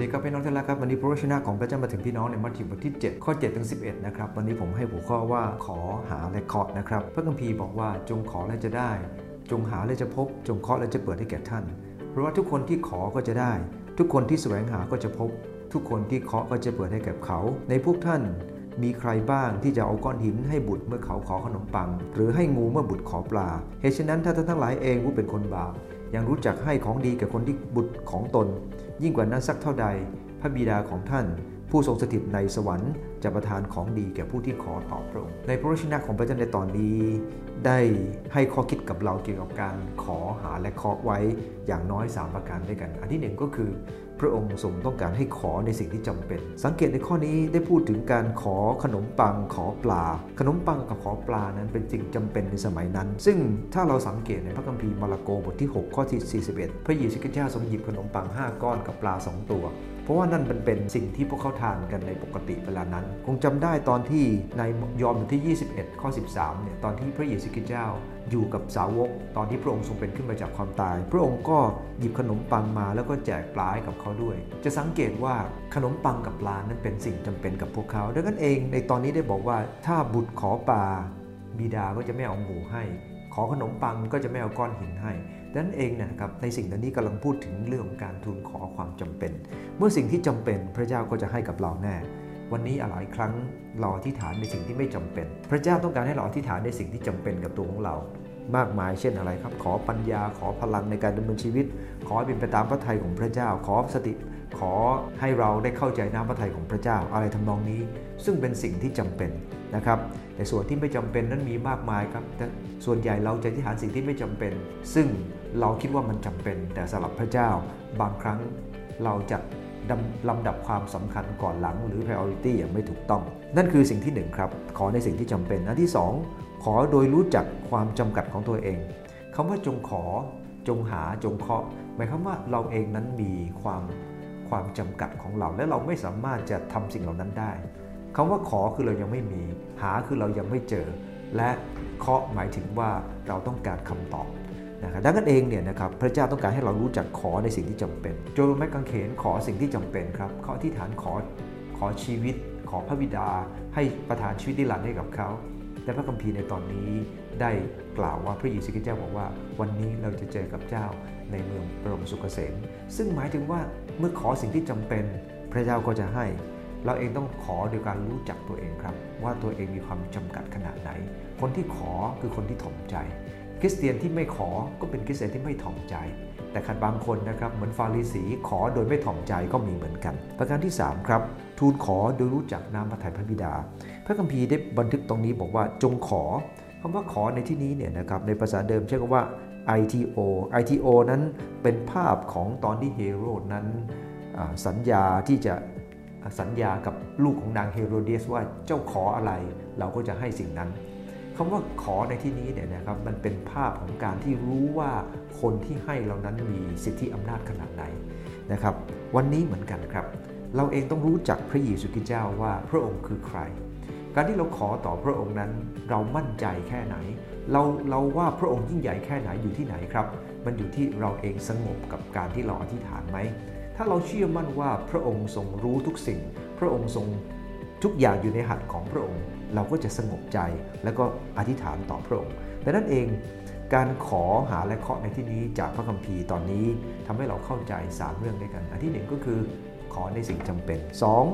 ดีครับพี่น้องที่รักครับวันนี้พระวจนะของพระเจ้ามาถึงพี่น้องในมัทธิวบทที่ 7 ข้อ7ถึง11 นะครับ วันนี้ผมให้หัวข้อว่าขอหาและเคาะนะครับ พระคัมภีร์บอกว่าจงขอและจะได้ จงหาและจะพบ จงเคาะและจะเปิดให้แก่ท่าน เพราะว่าทุกคนที่ขอก็จะได้ ทุกคนที่แสวงหาก็จะพบ ทุกคนที่เคาะก็จะเปิดให้แก่เขา ในพวกท่านมีใครบ้างที่จะเอาก้อนหินให้บุตรเมื่อเขาขอขนมปัง หรือให้งูเมื่อบุตรขอปลาเหตุฉะนั้นถ้าท่านทั้งหลายเองผู้เป็นคนบาป ยังรู้จักให้ของดีแก่คนที่บุตรของตน ยิ่งกว่านั้นสักเท่าใด พระบิดาของท่าน ผู้ทรงสถิตในสวรรค์จะประทานของดีแก่ผู้ที่ขอต่อพระองค์ ในพระวจนะของพระเจ้าในตอนนี้ ได้ให้ข้อคิดกับเราเกี่ยวกับการขอหาและเคาะไว้อย่างน้อย 3 ประการด้วยกัน อันที่หนึ่งก็คือ พระองค์ทรงต้องการให้ขอในสิ่งที่จำเป็น สังเกตในข้อนี้ได้พูดถึงการขอขนมปังขอปลา ขนมปังกับขอปลานั้นเป็นสิ่งจำเป็นในสมัยนั้น ซึ่งถ้าเราสังเกตในพระคัมภีร์มาระโกบทที่ 6 ข้อที่41 พระเยซูคริสต์เจ้าทรงหยิบขนมปัง 5 ก้อนกับปลา 2 ตัว ราะว่านั่นมันเป็นสิ่งที่พวกเขาทานกันในปกติเวลานั้น คงจำได้ตอนที่ในยอห์นบทที่ 21 ข้อ 13 เนี่ย ตอนที่พระเยซูคริสต์เจ้าอยู่กับสาวก ตอนที่พระองค์ทรงเป็นขึ้นมาจากความตาย พระองค์ก็หยิบขนมปังมาแล้วก็แจกปลาให้กับเขาด้วย จะสังเกตว่าขนมปังกับปลานั้นเป็นสิ่งจำเป็นกับพวกเขา ดังนั้นเองในตอนนี้ได้บอกว่าถ้าบุตรขอปลาบิดาก็จะไม่เอาหมูให้ ขอขนมปังก็จะไม่เอาก้อนหินให้ดังนั้นเองนะครับในสิ่งนี้กำลังพูดถึงเรื่องของการทูลขอความจำเป็น เมื่อสิ่งที่จำเป็นพระเจ้าก็จะให้กับเราแน่ วันนี้หลายครั้งเราอธิษฐานในสิ่งที่ไม่จำเป็น พระเจ้าต้องการให้เราอธิษฐานในสิ่งที่จำเป็นกับตัวของเรา มากมายเช่นอะไรครับ ขอปัญญาขอพลังในการดำเนินชีวิต ขอให้เป็นไปตามพระทัยของพระเจ้า ขอสติขอให้เราได้เข้าใจน้ำพระทัยของพระเจ้าอะไรทำนองนี้ ซึ่งเป็นสิ่งที่จำเป็น นะครับแต่ส่วนที่ไม่จำเป็นนั้นมีมากมายครับแต่ส่วนใหญ่เราจะอธิษฐานสิ่งที่ไม่จำเป็น ซึ่งเราคิดว่ามันจำเป็น แต่สำหรับพระเจ้าบางครั้งเราจะลำดับความสำคัญก่อนหลังหรือ priority อย่างไม่ถูกต้อง นั่นคือสิ่งที่ 1 ครับ ขอในสิ่งที่จำเป็นอันที่ 2 ขอโดยรู้จักความจำกัดของตัวเองคำว่าจงขอจงหาจงเคาะหมายความว่าเราเองนั้นมีความความจำกัดของเรา และเราไม่สามารถจะทำสิ่งเหล่านั้นได้ คำว่าขอคือเรายังไม่มี หาคือเรายังไม่เจอ และเคาะหมายถึงว่าเราต้องการคำตอบนะครับดังนั้นเองเนี่ยนะครับพระเจ้าต้องการให้เรารู้จักขอในสิ่งที่จำเป็น โจรแมกกังเขนขอสิ่งที่จำเป็นครับเขาที่ฐานขอขอชีวิต ขอพระบิดา ให้ประทานชีวิตนิรันดร์ให้กับเขาแต่พระคัมภีร์ในตอนนี้ได้กล่าวว่าพระเยซูคริสต์เจ้าบอกว่า วันนี้เราจะเจอกับเจ้าในเมืองปรมสุขเกษมซึ่งหมายถึงว่าเมื่อขอสิ่งที่จำเป็น พระเจ้าก็จะให้ เราเองต้องขอโดยการรู้จักตัวเองครับ ว่าตัวเองมีความจำกัดขนาดไหน คนที่ขอคือคนที่ถ่อมใจ คริสเตียนที่ไม่ขอก็เป็นคริสเตียนที่ไม่ถ่อมใจ แต่ขัดบางคนนะครับเหมือนฟาริสีขอโดยไม่ถ่อมใจก็มีเหมือนกัน ประการที่ 3 ครับ ทูลขอโดยรู้จักน้ำพระทัยพระบิดา พระคัมภีร์ได้บันทึกตรงนี้บอกว่าจงขอคำว่าขอในที่นี้เนี่ยนะครับในภาษาเดิมใช้คำว่า ITO ITO นั้นเป็นภาพของตอนที่เฮโรดนั้นสัญญาที่จะ สัญญากับลูกของนางเฮโรเดียสว่าเจ้าขออะไรเราก็จะให้สิ่งนั้นคำว่าขอในที่นี้เนี่ยนะครับมันเป็นภาพของการที่รู้ว่าคนที่ให้เรานั้นมีสิทธิอำนาจขนาดไหนนะครับ วันนี้เหมือนกันครับ เราเองต้องรู้จักพระเยซูคริสต์เจ้าว่าพระองค์คือใคร การที่เราขอต่อพระองค์นั้นเรามั่นใจแค่ไหน เราเราว่าพระองค์ยิ่งใหญ่แค่ไหนอยู่ที่ไหนครับ มันอยู่ที่เราเองสงบกับการที่เราอธิษฐานไหม ถ้าเราเชื่อมั่นว่าพระองค์ทรงรู้ทุกสิ่ง พระองค์ทรงทุกอย่างอยู่ในหัตถ์ของพระองค์ เราก็จะสงบใจแล้วก็อธิษฐานต่อพระองค์ดังนั้นเองการขอหาและเคาะในที่นี้จากพระคัมภีร์ตอนนี้ทำให้เราเข้าใจ 3 เรื่องด้วยกัน อันที่ 1 ก็คือขอในสิ่งจำเป็น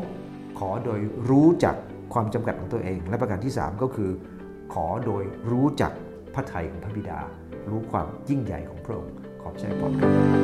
2. ขอโดยรู้จักความจำกัดของตัวเอง และประการที่ 3 ก็คือ ขอโดยรู้จักพระทัยของพระบิดา รู้ความยิ่งใหญ่ของพระองค์ขอบใจพรครับ